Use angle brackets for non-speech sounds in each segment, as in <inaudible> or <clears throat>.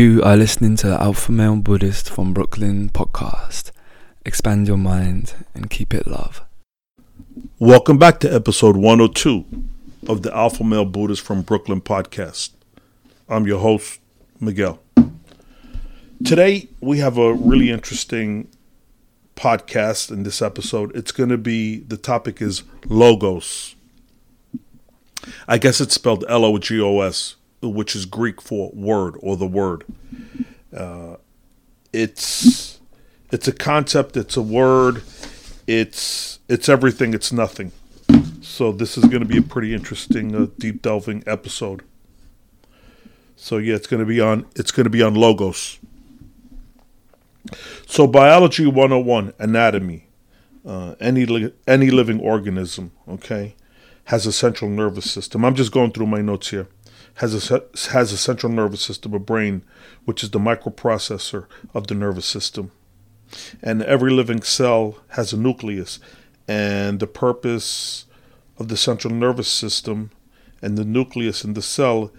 You are listening to the Alpha Male Buddhist from Brooklyn podcast. Expand your mind and keep it love. Welcome back to episode 102 of the Alpha Male Buddhist from Brooklyn podcast. I'm your host, Miguel. Today, we have a really interesting podcast in this episode. It's going to be the topic is logos. I guess it's spelled L O G O S, which is Greek for word or the word. Uh, it's it's a concept. It's a word. It's it's everything. It's nothing. So this is going to be a pretty interesting, uh, deep delving episode. So yeah, it's going to be on. It's going to be on logos. So biology 101, anatomy. Uh, any li- any living organism, okay, has a central nervous system. I'm just going through my notes here. Has a has a central nervous system, a brain, which is the microprocessor of the nervous system. And every living cell has a nucleus, and the purpose of the central nervous system and the nucleus in the cell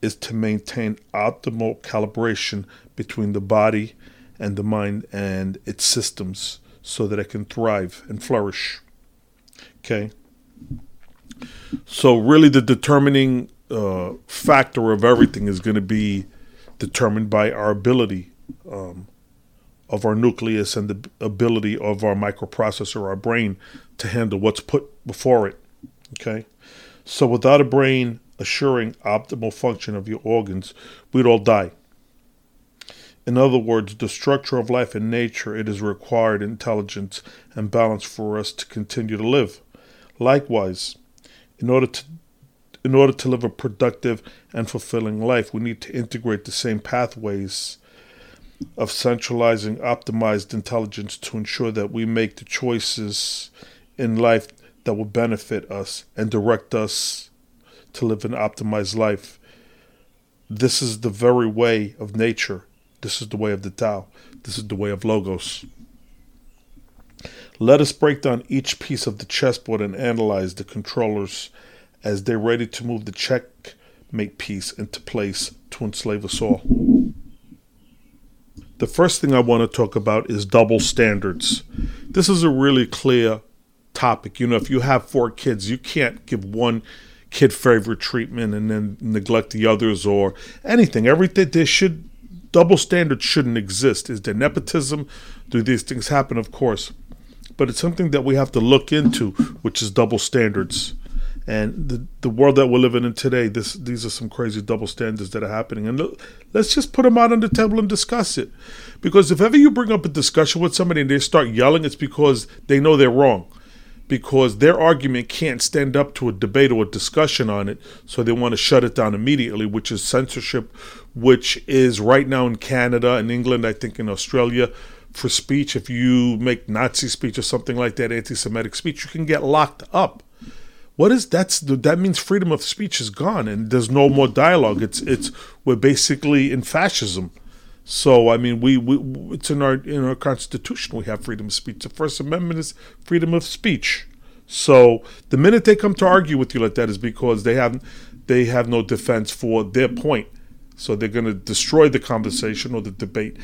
is to maintain optimal calibration between the body and the mind and its systems so that it can thrive and flourish. Okay. So, really, the determining uh, factor of everything is going to be determined by our ability um, of our nucleus and the ability of our microprocessor, our brain, to handle what's put before it. Okay. So, without a brain assuring optimal function of your organs, we'd all die. In other words, the structure of life in nature, it is required intelligence and balance for us to continue to live. Likewise, in order to in order to live a productive and fulfilling life, we need to integrate the same pathways of centralizing optimized intelligence to ensure that we make the choices in life that will benefit us and direct us to live an optimized life. This is the very way of nature this is the way of the Tao. This is the way of Logos. Let us break down each piece of the chessboard and analyze the controllers as they're ready to move the checkmate piece into place to enslave us all. The first thing I want to talk about is double standards. This is a really clear topic. You know, if you have four kids, you can't give one kid favorite treatment and then neglect the others or anything. Everything there should double standards shouldn't exist. Is there nepotism? Do these things happen? Of course. But it's something that we have to look into, which is double standards. And the, the world that we're living in today, this these are some crazy double standards that are happening. And let's just put them out on the table and discuss it. Because if ever you bring up a discussion with somebody and they start yelling, it's because they know they're wrong because their argument can't stand up to a debate or a discussion on it, so they want to shut it down immediately, which is censorship, which is right now in Canada and England, I think in Australia, for speech. If you make Nazi speech or something like that, anti-Semitic speech, you can get locked up. What is that's that means freedom of speech is gone and there's no more dialogue. It's it's we're basically in fascism. So I mean, we, we it's in our in our constitution we have freedom of speech. The First Amendment is freedom of speech. So the minute they come to argue with you like that is because they have they have no defense for their point. So they're going to destroy the conversation or the debate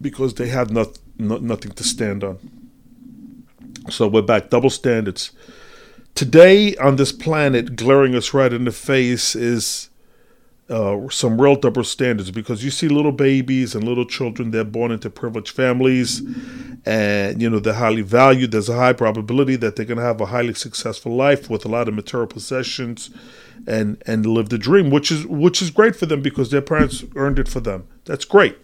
because they have not, not nothing to stand on. So we're back double standards. Today on this planet, glaring us right in the face is uh, some real double standards because you see little babies and little children they're born into privileged families and you know they're highly valued. There's a high probability that they're going to have a highly successful life with a lot of material possessions and and live the dream which is which is great for them because their parents earned it for them. That's great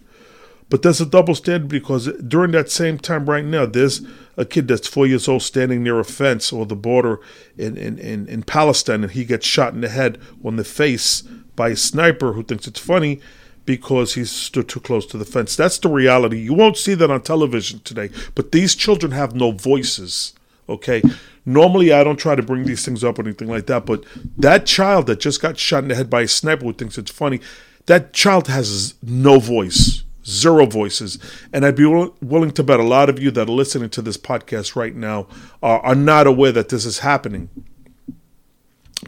but there's a double standard because during that same time right now there's a kid that's four years old standing near a fence or the border in, in, in, in palestine and he gets shot in the head on the face by a sniper who thinks it's funny because he's stood too close to the fence. That's the reality. You won't see that on television today, but these children have no voices. Okay. Normally, I don't try to bring these things up or anything like that, but that child that just got shot in the head by a sniper who thinks it's funny, that child has no voice, zero voices. And I'd be willing to bet a lot of you that are listening to this podcast right now are, are not aware that this is happening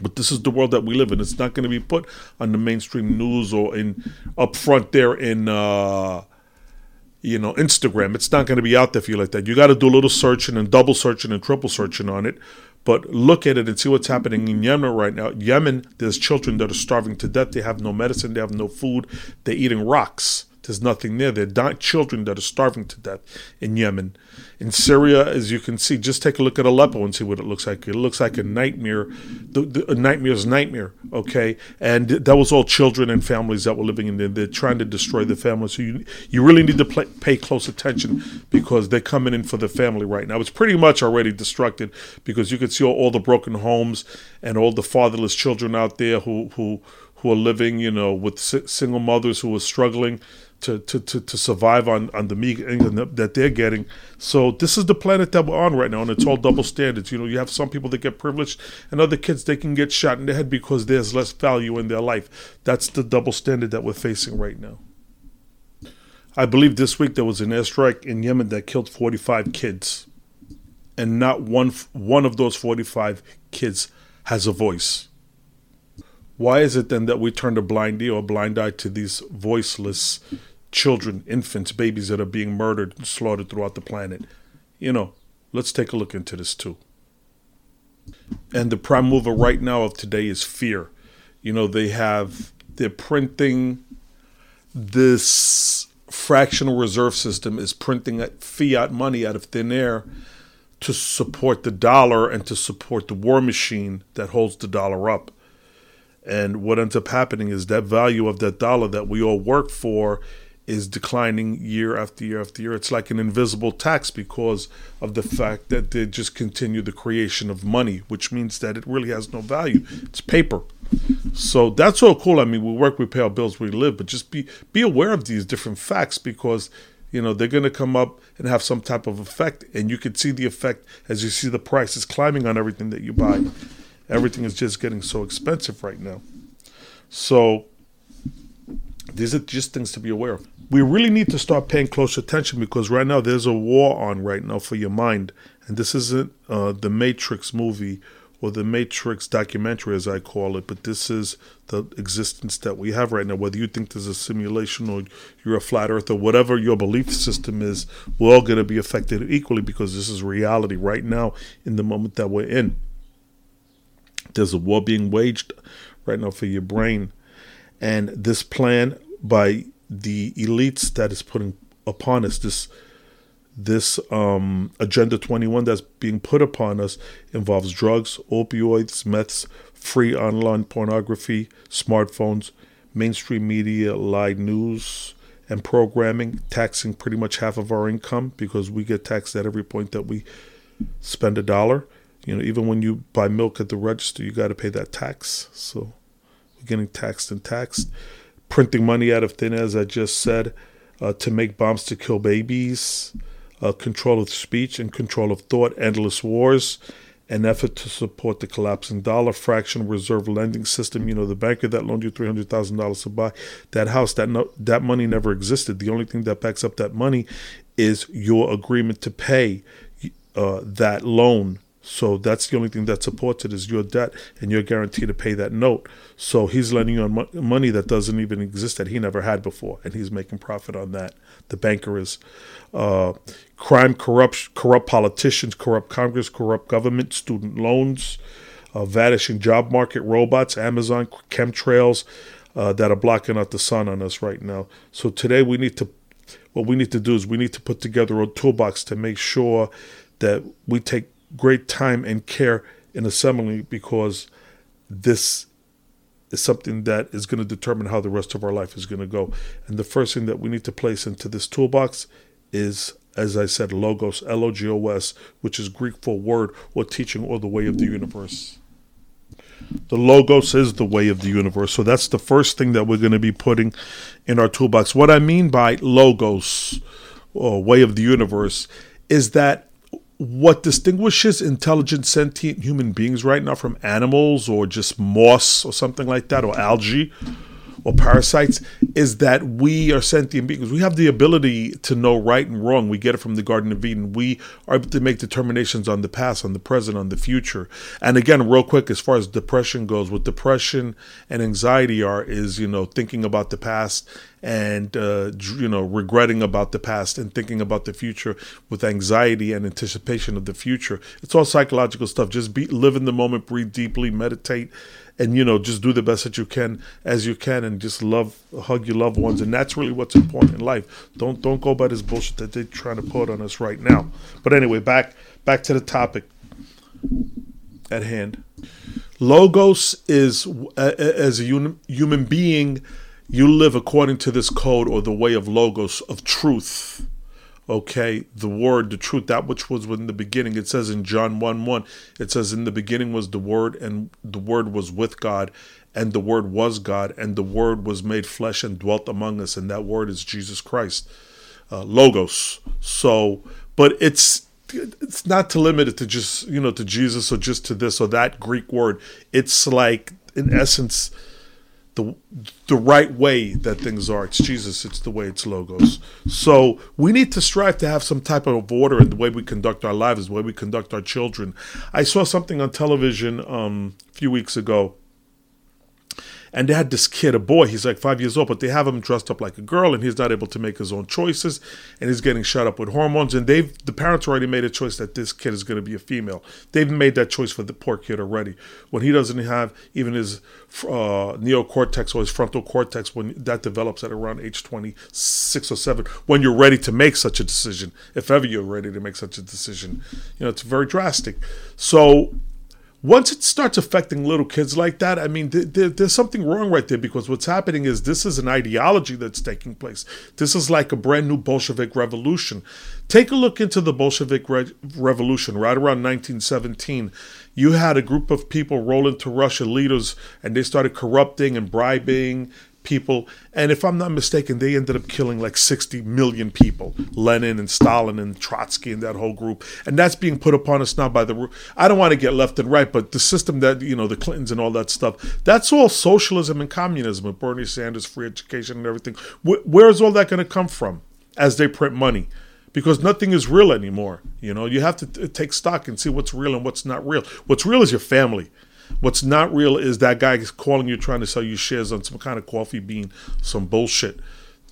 But this is the world that we live in. It's not going to be put on the mainstream news or in up front there in uh, you know Instagram. It's not going to be out there for you like that. You got to do a little searching and double searching and triple searching on it. But look at it and see what's happening in Yemen right now. Yemen, there's children that are starving to death. They have no medicine. They have no food. They're eating rocks. There's nothing there. There are children that are starving to death in Yemen. In Syria, as you can see, just take a look at Aleppo and see what it looks like. It looks like a nightmare, the, the, a nightmare's nightmare, okay? And that was all children and families that were living in there. They're trying to destroy the families. So you, you really need to play, pay close attention because they're coming in for the family right now. It's pretty much already destructed because you can see all, all the broken homes and all the fatherless children out there who, who, who are living, you know, with single mothers who are struggling to, to, to, to survive on, on the meager income that they're getting. So this is the planet that we're on right now, and it's all double standards. You know, you have some people that get privileged, and other kids they can get shot in the head because there's less value in their life. That's the double standard that we're facing right now. I believe this week there was an airstrike in Yemen that killed 45 kids, and not one one of those 45 kids has a voice. Why is it then that we turn a blind ear or blind eye to these voiceless children, infants, babies that are being murdered and slaughtered throughout the planet. You know, let's take a look into this too. And the prime mover right now of today is fear. You know, they have, they're printing this fractional reserve system is printing fiat money out of thin air to support the dollar and to support the war machine that holds the dollar up. And what ends up happening is that value of that dollar that we all work for is declining year after year after year. It's like an invisible tax because of the fact that they just continue the creation of money, which means that it really has no value. It's paper. So that's all cool. I mean, we work, we pay our bills, we live, but just be be aware of these different facts because you know they're going to come up and have some type of effect, and you can see the effect as you see the prices climbing on everything that you buy. Everything is just getting so expensive right now. So these are just things to be aware of. We really need to start paying close attention because right now there's a war on right now for your mind. And this isn't uh, the Matrix movie or the Matrix documentary, as I call it, but this is the existence that we have right now. Whether you think there's a simulation or you're a flat earth or whatever your belief system is, we're all going to be affected equally because this is reality right now in the moment that we're in. There's a war being waged right now for your brain and this plan by the elites that is putting upon us this this um, agenda 21 that's being put upon us involves drugs opioids meths free online pornography smartphones mainstream media live news and programming taxing pretty much half of our income because we get taxed at every point that we spend a dollar. You know even when you buy milk at the register you got to pay that tax. So we're getting taxed and taxed, printing money out of thin air, as I just said, uh, to make bombs to kill babies, uh, control of speech and control of thought, endless wars, an effort to support the collapsing dollar, fraction reserve lending system. You know, the banker that loaned you three hundred thousand dollars to buy that house, that no, that money never existed. The only thing that backs up that money is your agreement to pay uh, that loan so that's the only thing that supports it is your debt, and you're guaranteed to pay that note. So he's lending you on mo- money that doesn't even exist that he never had before, and he's making profit on that. The banker is uh, crime, corrupt, corrupt politicians, corrupt Congress, corrupt government, student loans, uh, vanishing job market, robots, Amazon, chemtrails uh, that are blocking out the sun on us right now. So today we need to, what we need to do is we need to put together a toolbox to make sure that we take great time and care in assembling because this is something that is going to determine how the rest of our life is going to go. And the first thing that we need to place into this toolbox is, as I said, logos, L O G O S, which is Greek for word or teaching or the way of the universe. The logos is the way of the universe. So that's the first thing that we're going to be putting in our toolbox. What I mean by logos or way of the universe is that what distinguishes intelligent sentient human beings right now from animals or just moss or something like that or algae or parasites is that we are sentient beings. We have the ability to know right and wrong. We get it from the Garden of Eden. We are able to make determinations on the past, on the present, on the future. And again, real quick, as far as depression goes, what depression and anxiety are is, you know, thinking about the past and uh, you know regretting about the past and thinking about the future with anxiety and anticipation of the future. It's all psychological stuff. Just be live in the moment breathe deeply meditate and you know just do the best that you can as you can and just love hug your loved ones. And that's really what's important in life. Don't don't go by this bullshit that they're trying to put on us right now. But anyway back back to the topic at hand. Logos is uh, as a human being you live according to this code or the way of logos of truth okay? The word the truth that which was in the beginning. It says in john 1 1 it says in the beginning was the word and the word was with god and the word was god and the word was made flesh and dwelt among us and that word is jesus christ uh, logos. So but it's it's not to limit it to just you know to jesus or just to this or that greek word. It's like in essence the the right way that things are. It's Jesus. It's the way it's logos. So we need to strive to have some type of order in the way we conduct our lives, the way we conduct our children. I saw something on television um, a few weeks ago and they had this kid, a boy, he's like five years old, but they have him dressed up like a girl, and he's not able to make his own choices, and he's getting shut up with hormones. And they've the parents already made a choice that this kid is going to be a female. They've made that choice for the poor kid already. When he doesn't have even his uh, neocortex or his frontal cortex, when that develops at around age 26 or 7, when you're ready to make such a decision, if ever you're ready to make such a decision, you know, it's very drastic. So once it starts affecting little kids like that, I mean, th- th- there's something wrong right there because what's happening is this is an ideology that's taking place. This is like a brand new Bolshevik revolution. Take a look into the Bolshevik re- revolution right around 1917. You had a group of people roll into Russia, leaders, and they started corrupting and bribing people. And if I'm not mistaken, they ended up killing like 60 million people Lenin and Stalin and Trotsky and that whole group. And that's being put upon us now by the. I don't want to get left and right, but the system that, you know, the Clintons and all that stuff, that's all socialism and communism and Bernie Sanders, free education and everything. Where is all that going to come from as they print money? Because nothing is real anymore. You know, you have to t- take stock and see what's real and what's not real. What's real is your family. What's not real is that guy is calling you trying to sell you shares on some kind of coffee bean, some bullshit.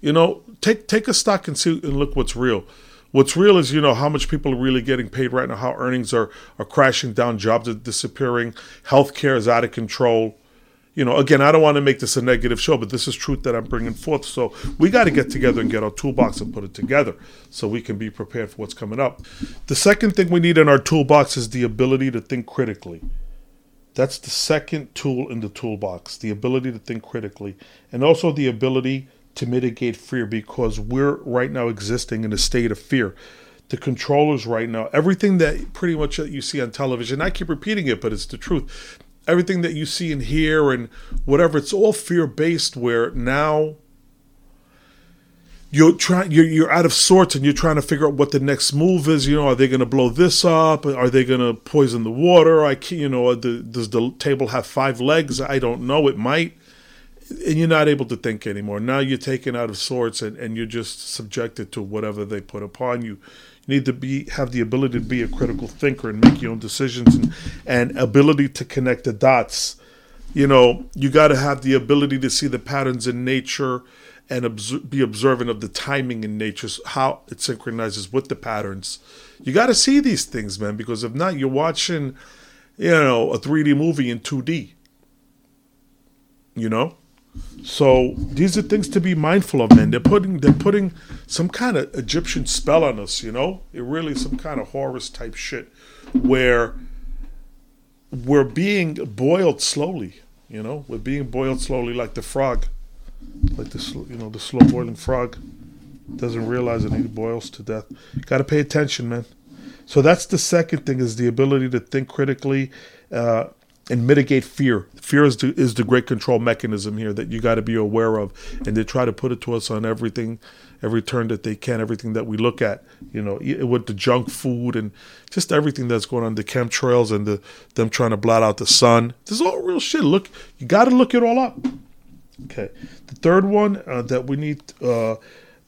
You know, take take a stock and see and look what's real. What's real is you know how much people are really getting paid right now, how earnings are are crashing down, jobs are disappearing, healthcare is out of control. You know, again, I don't want to make this a negative show, but this is truth that I'm bringing forth. So we got to get together and get our toolbox and put it together so we can be prepared for what's coming up. The second thing we need in our toolbox is the ability to think critically. That's the second tool in the toolbox the ability to think critically, and also the ability to mitigate fear because we're right now existing in a state of fear. The controllers right now, everything that pretty much that you see on television, I keep repeating it, but it's the truth. Everything that you see and hear and whatever, it's all fear based. Where now you're trying you're, you're out of sorts and you're trying to figure out what the next move is you know are they going to blow this up? Are they going to poison the water? I can't, you know the, does the table have five legs? I don't know it might. And you're not able to think anymore. Now you're taken out of sorts and, and you're just subjected to whatever they put upon you. You need to be have the ability to be a critical thinker and make your own decisions and, and ability to connect the dots. You know you got to have the ability to see the patterns in nature and be observant of the timing in nature, how it synchronizes with the patterns. You got to see these things, man, because if not, you're watching, you know, a 3D movie in 2D. You know, so these are things to be mindful of, man. They're putting they're putting some kind of Egyptian spell on us. You know, it really some kind of Horus type shit where we're being boiled slowly. You know, we're being boiled slowly like the frog like this, you know, the slow boiling frog doesn't realize that he boils to death. Got to pay attention, man. So that's the second thing is the ability to think critically uh, and mitigate fear. Fear is the, is the great control mechanism here that you got to be aware of, and they try to put it to us on everything, every turn that they can, everything that we look at. You know, with the junk food and just everything that's going on, the chemtrails and the them trying to blot out the sun. This is all real shit. Look, you got to look it all up Okay. The third one uh, that we need uh,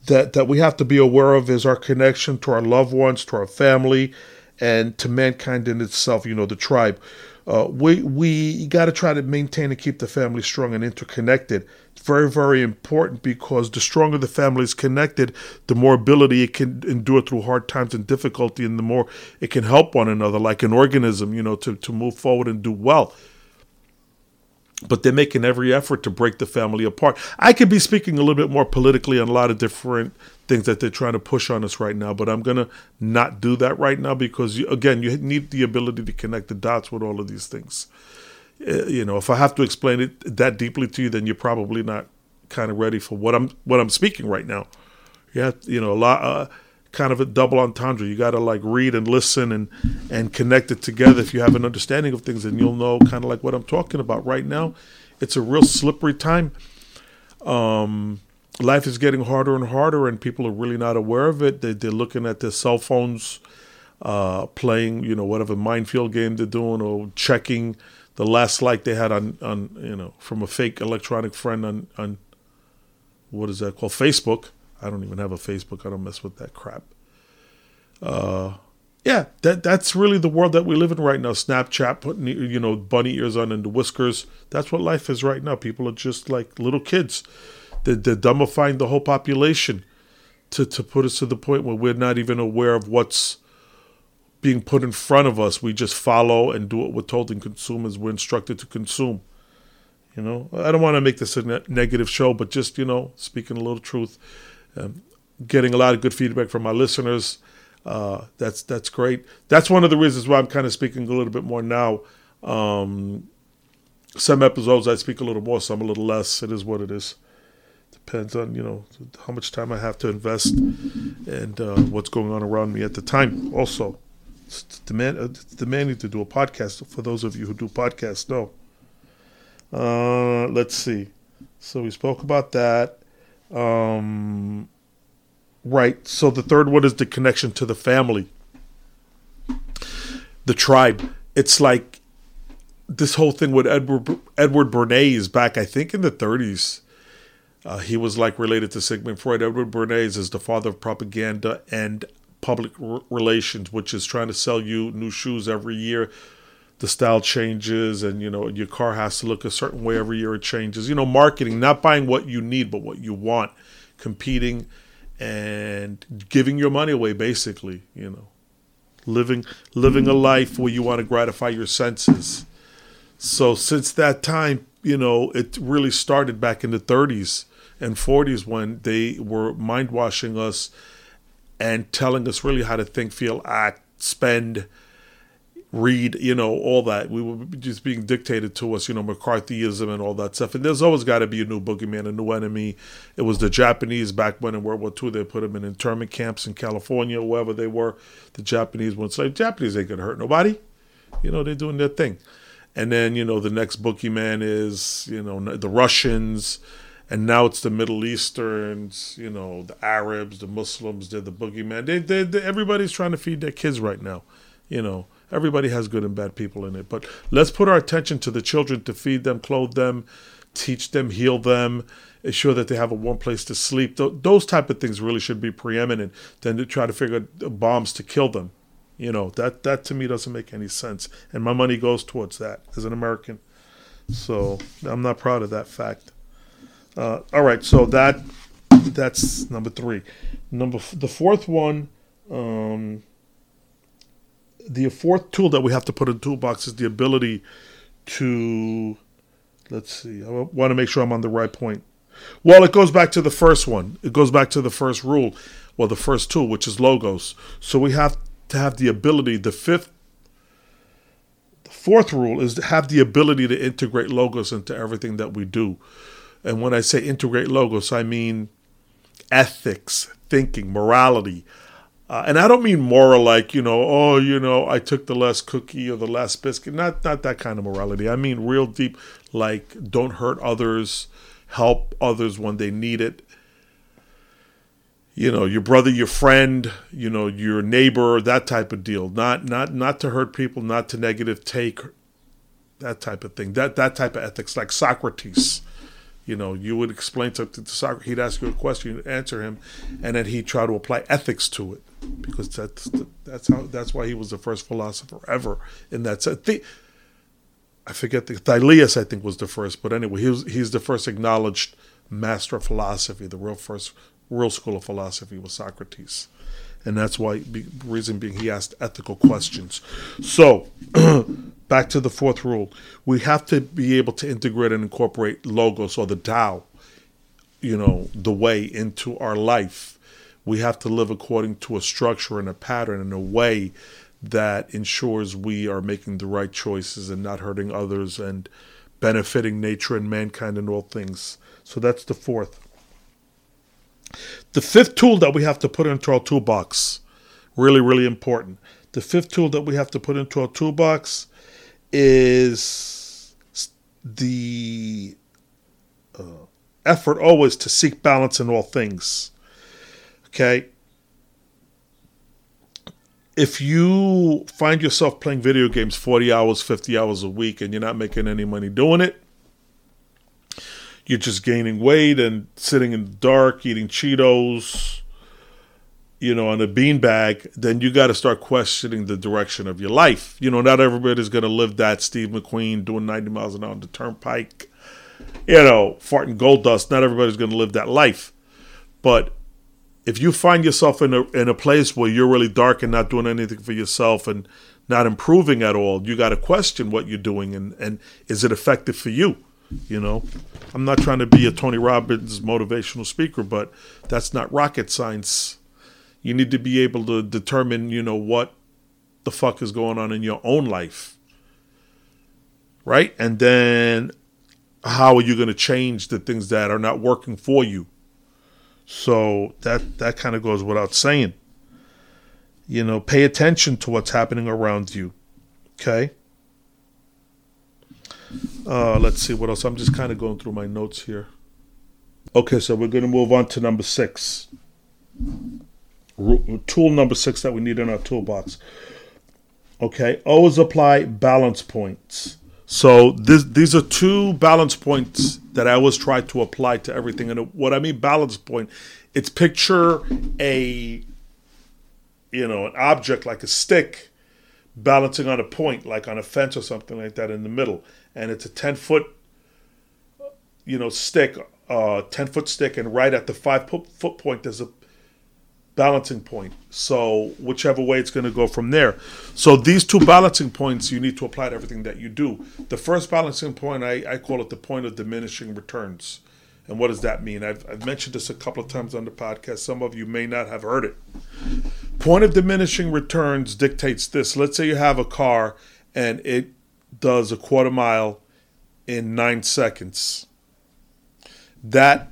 that that we have to be aware of is our connection to our loved ones, to our family, and to mankind in itself. You know, the tribe. Uh, we we got to try to maintain and keep the family strong and interconnected. It's very very important because the stronger the family is connected, the more ability it can endure through hard times and difficulty, and the more it can help one another, like an organism, you know, to to move forward and do well but they're making every effort to break the family apart. I could be speaking a little bit more politically on a lot of different things that they're trying to push on us right now, but I'm going to not do that right now because, you, again, you need the ability to connect the dots with all of these things. Uh, you know, if I have to explain it that deeply to you, then you're probably not kind of ready for what I'm what I'm speaking right now. Yeah, you know, a lot. Uh, kind of a double entendre. You got to like read and listen and and connect it together. If you have an understanding of things, and you'll know kind of like what I'm talking about right now. It's a real slippery time. Um, life is getting harder and harder, and people are really not aware of it. They, they're looking at their cell phones, uh, playing you know whatever minefield game they're doing, or checking the last like they had on on you know from a fake electronic friend on on what is that called Facebook I don't even have a Facebook. I don't mess with that crap. Uh, yeah, that that's really the world that we live in right now. Snapchat putting you know bunny ears on and the whiskers. That's what life is right now. People are just like little kids. They're, they're dumbifying the whole population to to put us to the point where we're not even aware of what's being put in front of us. We just follow and do what we're told and consume as we're instructed to consume. You know, I don't want to make this a ne- negative show, but just you know, speaking a little truth um, getting a lot of good feedback from my listeners. Uh, that's that's great. That's one of the reasons why I'm kind of speaking a little bit more now. Um, some episodes I speak a little more, some a little less. It is what it is. Depends on you know how much time I have to invest and uh, what's going on around me at the time. Also, it's demand uh, it's demanding to do a podcast. For those of you who do podcasts, no. Uh, let's see. So we spoke about that. Um, right. So the third one is the connection to the family, the tribe. It's like this whole thing with Edward Edward Bernays back, I think, in the 30s. Uh, he was like related to Sigmund Freud. Edward Bernays is the father of propaganda and public relations, which is trying to sell you new shoes every year the style changes and you know your car has to look a certain way every year it changes. You know marketing not buying what you need but what you want. Competing and giving your money away basically you know. Living living a life where you want to gratify your senses. So since that time you know it really started back in the 30s and 40s when they were mind washing us and telling us really how to think feel act spend read, you know, all that. We were just being dictated to us, you know, McCarthyism and all that stuff. And there's always got to be a new boogeyman, a new enemy. It was the Japanese back when in World War II, they put them in internment camps in California, wherever they were. The Japanese were enslaved. Japanese ain't going to hurt nobody. You know, they're doing their thing. And then, you know, the next boogeyman is, you know, the Russians. And now it's the Middle Easterns, you know, the Arabs, the Muslims. They're the boogeyman. They, they, they, everybody's trying to feed their kids right now, you know Everybody has good and bad people in it. But let's put our attention to the children to feed them, clothe them, teach them, heal them, ensure that they have a warm place to sleep. those type of things really should be preeminent than to try to figure out bombs to kill them. You know, that, that to me doesn't make any sense. And my money goes towards that as an American. So I'm not proud of that fact. Uh, all right, so that that's number three. Number the fourth one, um, the fourth tool that we have to put in toolbox is the ability to let's see i want to make sure i'm on the right point. Well it goes back to the first one. It goes back to the first rule well the first tool which is logos. So we have to have the ability the fifth the fourth rule is to have the ability to integrate logos into everything that we do. And when i say integrate logos i mean ethics thinking morality uh, and I don't mean moral like, you know, oh, you know, I took the last cookie or the last biscuit. Not not that kind of morality. I mean real deep like don't hurt others, help others when they need it. You know, your brother, your friend, you know, your neighbor, that type of deal. Not not not to hurt people, not to negative take that type of thing. That that type of ethics like Socrates You know, you would explain something to Socrates. He'd ask you a question, you'd answer him, and then he'd try to apply ethics to it because that's that's how that's why he was the first philosopher ever in that sense. The, I forget the Thales, I think, was the first, but anyway, he was he's the first acknowledged master of philosophy. The real first real school of philosophy was Socrates, and that's why reason being he asked ethical questions. So. <clears throat> back to the fourth rule. We have to be able to integrate and incorporate logos or the Tao, you know, the way into our life. We have to live according to a structure and a pattern and a way that ensures we are making the right choices and not hurting others and benefiting nature and mankind and all things. So that's the fourth. The fifth tool that we have to put into our toolbox, really, really important. The fifth tool that we have to put into our toolbox is the uh, effort always to seek balance in all things. Okay. If you find yourself playing video games 40 hours, 50 hours a week, and you're not making any money doing it, you're just gaining weight and sitting in the dark, eating Cheetos, you know, on a beanbag, then you got to start questioning the direction of your life. You know, not everybody's going to live that Steve McQueen doing 90 miles an hour on the turnpike, you know, farting gold dust. Not everybody's going to live that life. But if you find yourself in a, in a place where you're really dark and not doing anything for yourself and not improving at all, you got to question what you're doing and, and is it effective for you? You know, I'm not trying to be a Tony Robbins motivational speaker, but that's not rocket science you need to be able to determine, you know, what the fuck is going on in your own life. Right? And then how are you going to change the things that are not working for you? So that that kind of goes without saying. You know, pay attention to what's happening around you. Okay? Uh, let's see what else. I'm just kind of going through my notes here. Okay, so we're going to move on to number six tool number six that we need in our toolbox. Okay, always apply balance points. So this, these are two balance points that I always try to apply to everything. And what I mean balance point, it's picture a, you know, an object like a stick balancing on a point, like on a fence or something like that in the middle. And it's a 10 foot, you know, stick, uh, 10 foot stick. And right at the five foot point, there's a balancing point. So whichever way it's going to go from there. So these two balancing points you need to apply to everything that you do. The first balancing point I, I call it the point of diminishing returns. And what does that mean? I've, I've mentioned this a couple of times on the podcast. Some of you may not have heard it. Point of diminishing returns dictates this. Let's say you have a car and it does a quarter mile in nine seconds. That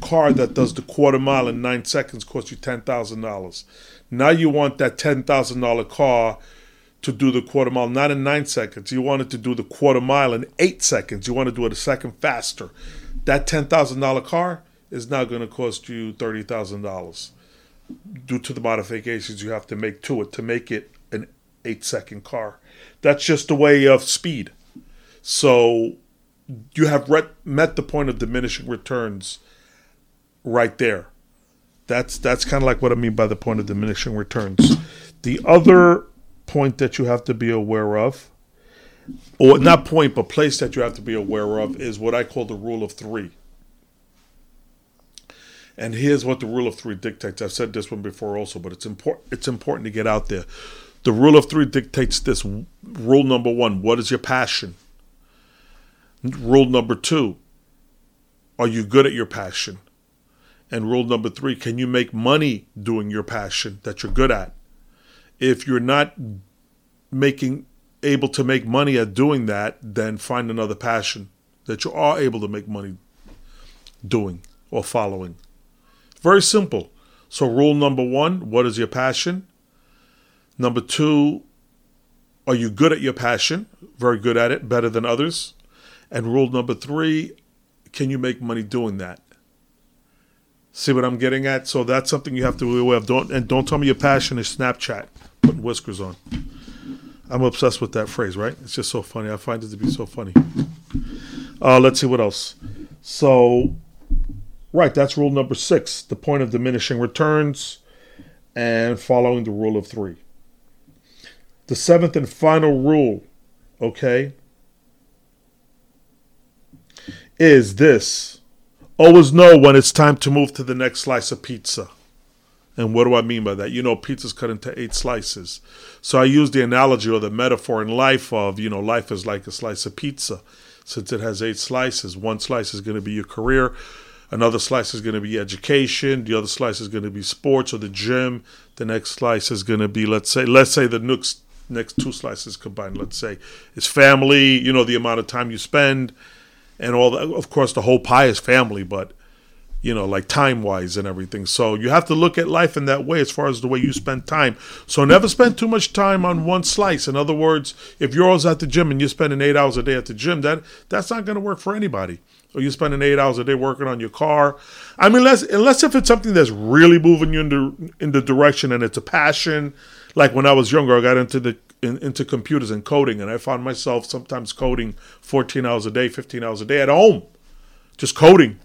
car that does the quarter mile in nine seconds costs you ten thousand dollars. Now you want that ten thousand dollar car to do the quarter mile not in nine seconds. You want it to do the quarter mile in eight seconds. You want to do it a second faster. That ten thousand dollar car is now going to cost you thirty thousand dollars due to the modifications you have to make to it to make it an eight second car. That's just a way of speed. So you have met the point of diminishing returns right there. That's that's kind of like what I mean by the point of diminishing returns. The other point that you have to be aware of, or not point, but place that you have to be aware of, is what I call the rule of three. And here's what the rule of three dictates. I've said this one before also, but it's important. It's important to get out there. The rule of three dictates this. Rule number one: What is your passion? Rule number two: Are you good at your passion? And rule number three can you make money doing your passion that you're good at? If you're not making able to make money at doing that, then find another passion that you are able to make money doing or following. Very simple. So, rule number one what is your passion? Number two, are you good at your passion? Very good at it, better than others. And rule number three, can you make money doing that? See what I'm getting at? So that's something you have to be aware of. Don't and don't tell me your passion is Snapchat, putting whiskers on. I'm obsessed with that phrase, right? It's just so funny. I find it to be so funny. Uh, let's see what else. So, right, that's rule number six the point of diminishing returns and following the rule of three. The seventh and final rule, okay, is this always know when it's time to move to the next slice of pizza. And what do I mean by that? You know, pizza's cut into eight slices. So I use the analogy or the metaphor in life of, you know, life is like a slice of pizza. Since it has eight slices, one slice is going to be your career, another slice is going to be education, the other slice is going to be sports or the gym, the next slice is going to be let's say let's say the next next two slices combined, let's say, is family, you know, the amount of time you spend and all that. Of course, the whole pie is family, but you know, like time wise and everything. So you have to look at life in that way as far as the way you spend time. So never spend too much time on one slice. In other words, if you're always at the gym and you're spending eight hours a day at the gym, that that's not going to work for anybody. Or you're spending eight hours a day working on your car. I mean, unless unless if it's something that's really moving you in the in the direction and it's a passion. Like when I was younger, I got into the in, into computers and coding, and I found myself sometimes coding 14 hours a day, 15 hours a day at home, just coding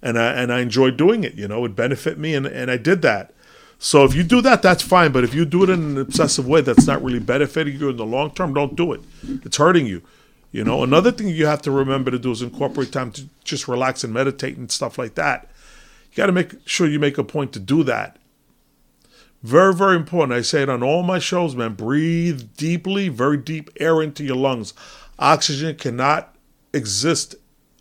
and I and I enjoyed doing it. You know, it benefit me, and and I did that. So if you do that, that's fine. But if you do it in an obsessive way that's not really benefiting you in the long term, don't do it. It's hurting you. You know, another thing you have to remember to do is incorporate time to just relax and meditate and stuff like that. You got to make sure you make a point to do that. Very, very important. I say it on all my shows, man. Breathe deeply, very deep air into your lungs. Oxygen cannot exist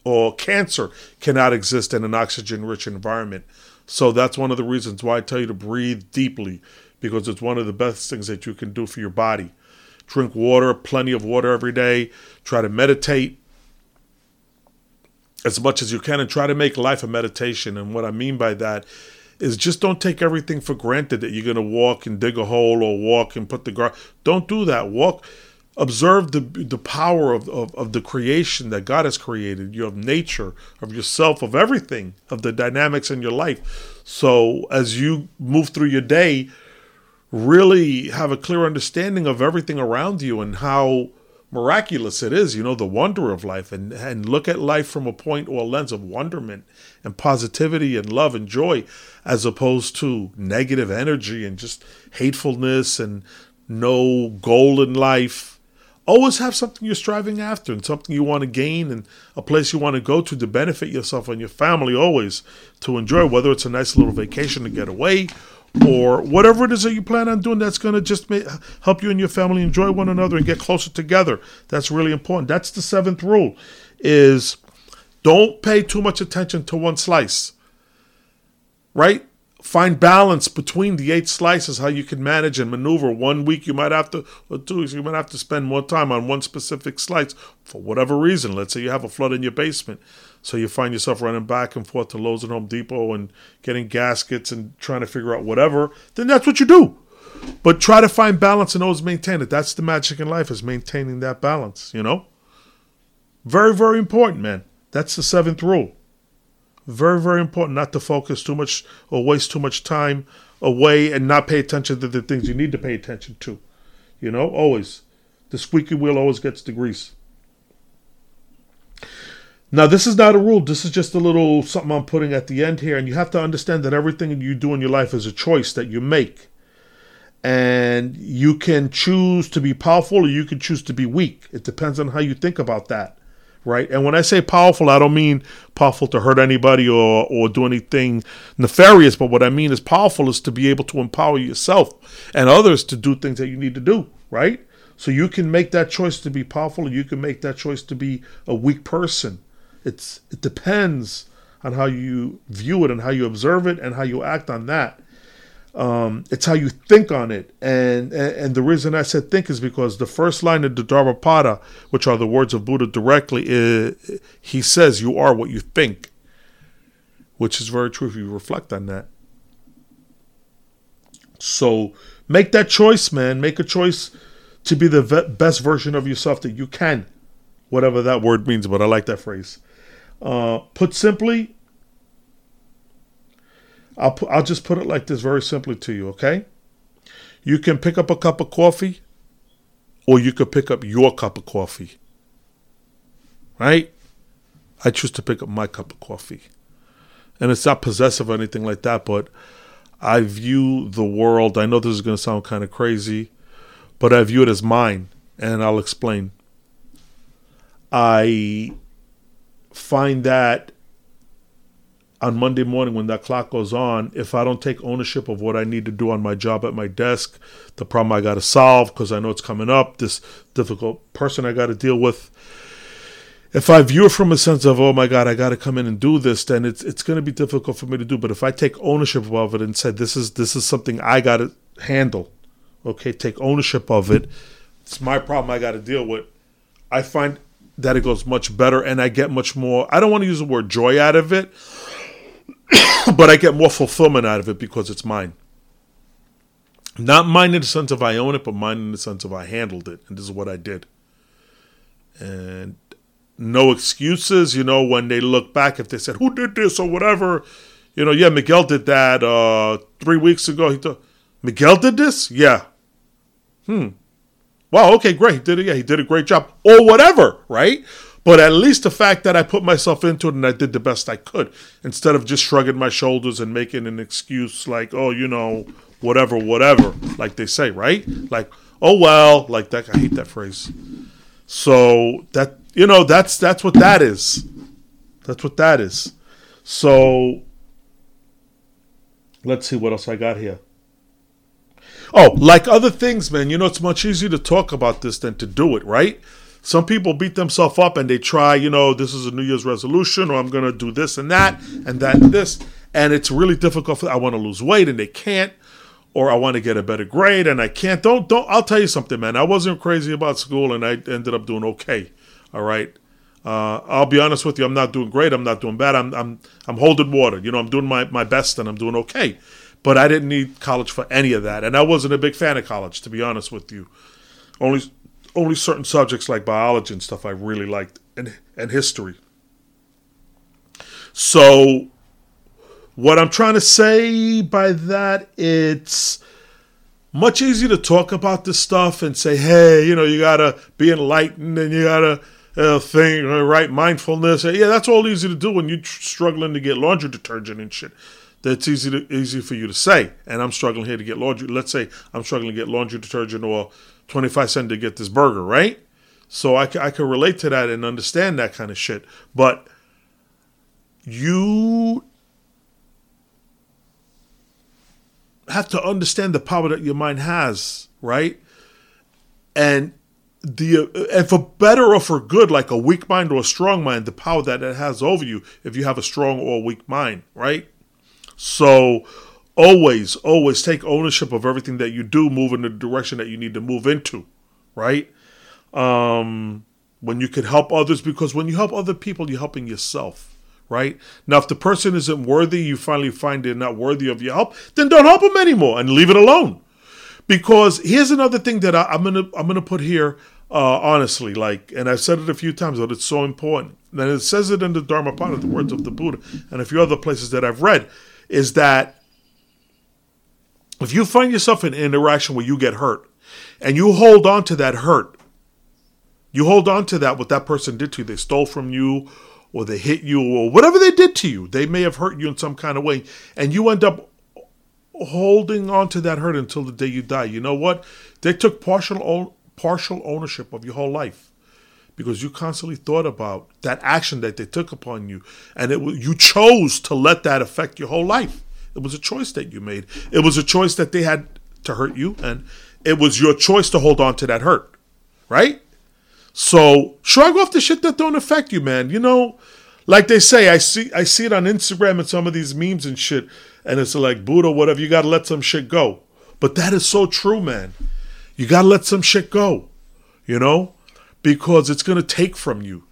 or cancer cannot exist in an oxygen rich environment. So that's one of the reasons why I tell you to breathe deeply because it's one of the best things that you can do for your body. Drink water, plenty of water every day. Try to meditate as much as you can and try to make life a meditation. And what I mean by that is just don't take everything for granted that you're going to walk and dig a hole or walk and put the grass. Don't do that. Walk observe the the power of, of, of, the creation that God has created, you have nature, of yourself, of everything, of the dynamics in your life. So as you move through your day, really have a clear understanding of everything around you and how miraculous it is, you know, the wonder of life. And, and look at life from a point or a lens of wonderment and positivity and love and joy as opposed to negative energy and just hatefulness and no goal in life. Always have something you're striving after and something you want to gain and a place you want to go to to benefit yourself and your family always to enjoy whether it's a nice little vacation to get away or whatever it is that you plan on doing that's going to just help you and your family enjoy one another and get closer together. That's really important. That's the seventh rule is don't pay too much attention to one slice right? Find balance between the eight slices how you can manage and maneuver. One week you might have to or two weeks you might have to spend more time on one specific slice for whatever reason. Let's say you have a flood in your basement so you find yourself running back and forth to Lowe's and Home Depot and getting gaskets and trying to figure out whatever then that's what you do but try to find balance and always maintain it that's the magic in life is maintaining that balance you know very very important man that's the seventh rule very, very important not to focus too much or waste too much time away and not pay attention to the things you need to pay attention to. You know, always. The squeaky wheel always gets the grease. Now, this is not a rule. This is just a little something I'm putting at the end here. And you have to understand that everything you do in your life is a choice that you make. And you can choose to be powerful or you can choose to be weak. It depends on how you think about that right? And when I say powerful, I don't mean powerful to hurt anybody or, or do anything nefarious, but what I mean is powerful is to be able to empower yourself and others to do things that you need to do, right? So you can make that choice to be powerful, or you can make that choice to be a weak person. It's it depends on how you view it and how you observe it and how you act on that. Um, it's how you think on it. And, and, and the reason I said think is because the first line of the Dharmapada, which are the words of Buddha directly, is, he says, You are what you think, which is very true if you reflect on that. So make that choice, man. Make a choice to be the best version of yourself that you can, whatever that word means, but I like that phrase. Uh, put simply, I'll, pu- I'll just put it like this very simply to you, okay? You can pick up a cup of coffee or you could pick up your cup of coffee. Right? I choose to pick up my cup of coffee. And it's not possessive or anything like that, but I view the world, I know this is going to sound kind of crazy, but I view it as mine, and I'll explain. I find that on Monday morning when that clock goes on, if I don't take ownership of what I need to do on my job at my desk, the problem I got to solve because I know it's coming up, this difficult person I got to deal with. If I view it from a sense of, oh my God, I got to come in and do this, then it's it's going to be difficult for me to do. But if I take ownership of it and say this is this is something I got to handle, okay, take ownership of it. It's my problem I got to deal with. I find that it goes much better, and I get much more. I don't want to use the word joy out of it <coughs> but I get more fulfillment out of it because it's mine. Not mine in the sense of I own it, but mine in the sense of I handled it, and this is what I did. And no excuses, you know, when they look back, if they said, Who did this or whatever, you know, yeah, Miguel did that uh, three weeks ago. He thought, Miguel did this? Yeah. Hmm. Wow, okay, great. Did it. Yeah, he did a great job. Or whatever, right? But at least the fact that I put myself into it and I did the best I could, instead of just shrugging my shoulders and making an excuse like, oh, you know, whatever, whatever, like they say, right? Like, oh well, like that. I hate that phrase. So that you know, that's that's what that is. That's what that is. So let's see what else I got here. Oh, like other things, man. You know, it's much easier to talk about this than to do it, right? Some people beat themselves up and they try, you know, this is a New Year's resolution, or I'm going to do this and that, and that and this. And it's really difficult. For, I want to lose weight and they can't, or I want to get a better grade and I can't. Don't, don't, I'll tell you something, man. I wasn't crazy about school and I ended up doing okay. All right. Uh, I'll be honest with you. I'm not doing great. I'm not doing bad. I'm, I'm, I'm holding water. You know, I'm doing my, my best and I'm doing okay. But I didn't need college for any of that. And I wasn't a big fan of college, to be honest with you. Only only certain subjects like biology and stuff I really liked and and history. So what I'm trying to say by that it's much easier to talk about this stuff and say, hey, you know, you gotta be enlightened and you gotta uh, think, uh, right, mindfulness. Yeah, that's all easy to do when you're struggling to get laundry detergent and shit. That's easy to, easy for you to say. And I'm struggling here to get laundry. Let's say I'm struggling to get laundry detergent or 25 cents to get this burger, right? So I, I can relate to that and understand that kind of shit. But you have to understand the power that your mind has, right? And the and for better or for good, like a weak mind or a strong mind, the power that it has over you if you have a strong or a weak mind, right? So always, always take ownership of everything that you do, move in the direction that you need to move into, right? Um, when you can help others, because when you help other people, you're helping yourself, right? Now, if the person isn't worthy, you finally find they're not worthy of your help, then don't help them anymore and leave it alone. Because here's another thing that I, am gonna I'm gonna put here. Uh, honestly, like, and I've said it a few times, but it's so important. And it says it in the Dharmapada, the words of the Buddha, and a few other places that I've read, is that if you find yourself in an interaction where you get hurt and you hold on to that hurt, you hold on to that, what that person did to you, they stole from you or they hit you or whatever they did to you, they may have hurt you in some kind of way, and you end up holding on to that hurt until the day you die. You know what? They took partial partial ownership of your whole life because you constantly thought about that action that they took upon you, and it you chose to let that affect your whole life. It was a choice that you made. It was a choice that they had to hurt you, and it was your choice to hold on to that hurt, right? So shrug off the shit that don't affect you, man. You know, like they say, I see I see it on Instagram and some of these memes and shit, and it's like Buddha, whatever. You gotta let some shit go. But that is so true, man. You gotta let some shit go. You know, because it's gonna take from you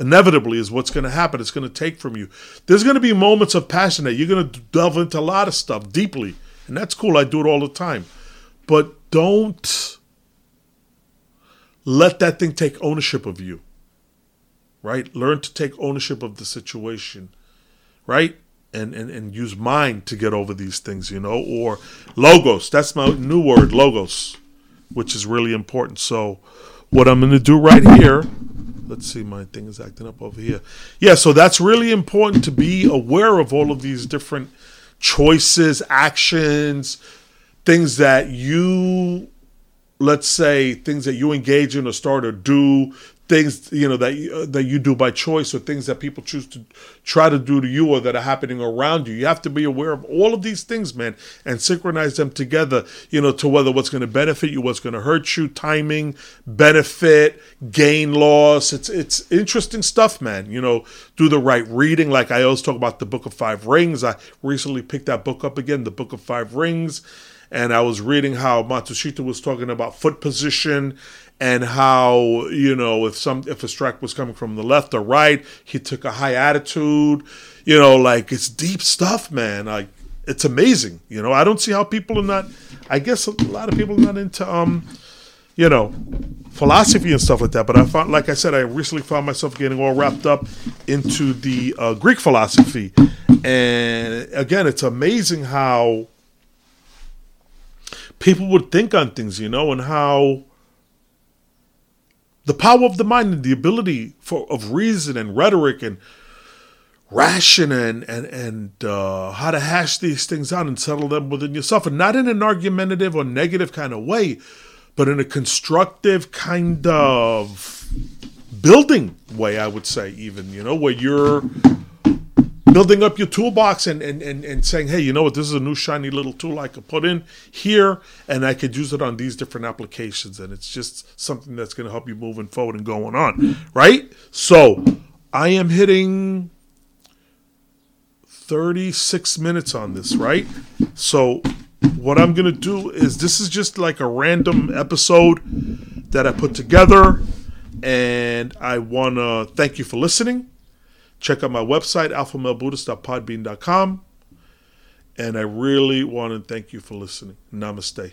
inevitably is what's going to happen. It's going to take from you. There's going to be moments of passion that you're going to delve into a lot of stuff deeply, and that's cool. I do it all the time, but don't let that thing take ownership of you. Right? Learn to take ownership of the situation. Right? And, and, and use mind to get over these things, you know, or logos. That's my new word, logos, which is really important. So, what I'm going to do right here let's see, my thing is acting up over here. Yeah, so that's really important to be aware of all of these different choices, actions, things that you, let's say, things that you engage in or start or do, things you know that uh, that you do by choice or things that people choose to try to do to you or that are happening around you. You have to be aware of all of these things man and synchronize them together you know to whether what's going to benefit you what's going to hurt you timing benefit gain loss. It's it's interesting stuff man you know do the right reading. Like i always talk about the book of five rings. I recently picked that book up again the book of five rings and I was reading how Matsushita was talking about foot position and how you know if some if a strike was coming from the left or right, he took a high attitude. You know, like it's deep stuff, man. Like it's amazing. You know, I don't see how people are not. I guess a lot of people are not into um, you know, philosophy and stuff like that. But I found, like I said, I recently found myself getting all wrapped up into the uh, Greek philosophy, and again, it's amazing how people would think on things, you know, and how the power of the mind and the ability for of reason and rhetoric and ration and and and uh, how to hash these things out and settle them within yourself, and not in an argumentative or negative kind of way, but in a constructive kind of building way. I would say, even you know, where you're building up your toolbox and, and, and, and saying, hey, you know what, this is a new shiny little tool I could put in here and I could use it on these different applications. And it's just something that's going to help you moving forward and going on, right? So I am hitting 36 minutes on this, right? So what I'm going to do is this is just like a random episode that I put together. And I want to thank you for listening. Check out my website, alphamalebuddhist.podbean.com. And I really want to thank you for listening. Namaste.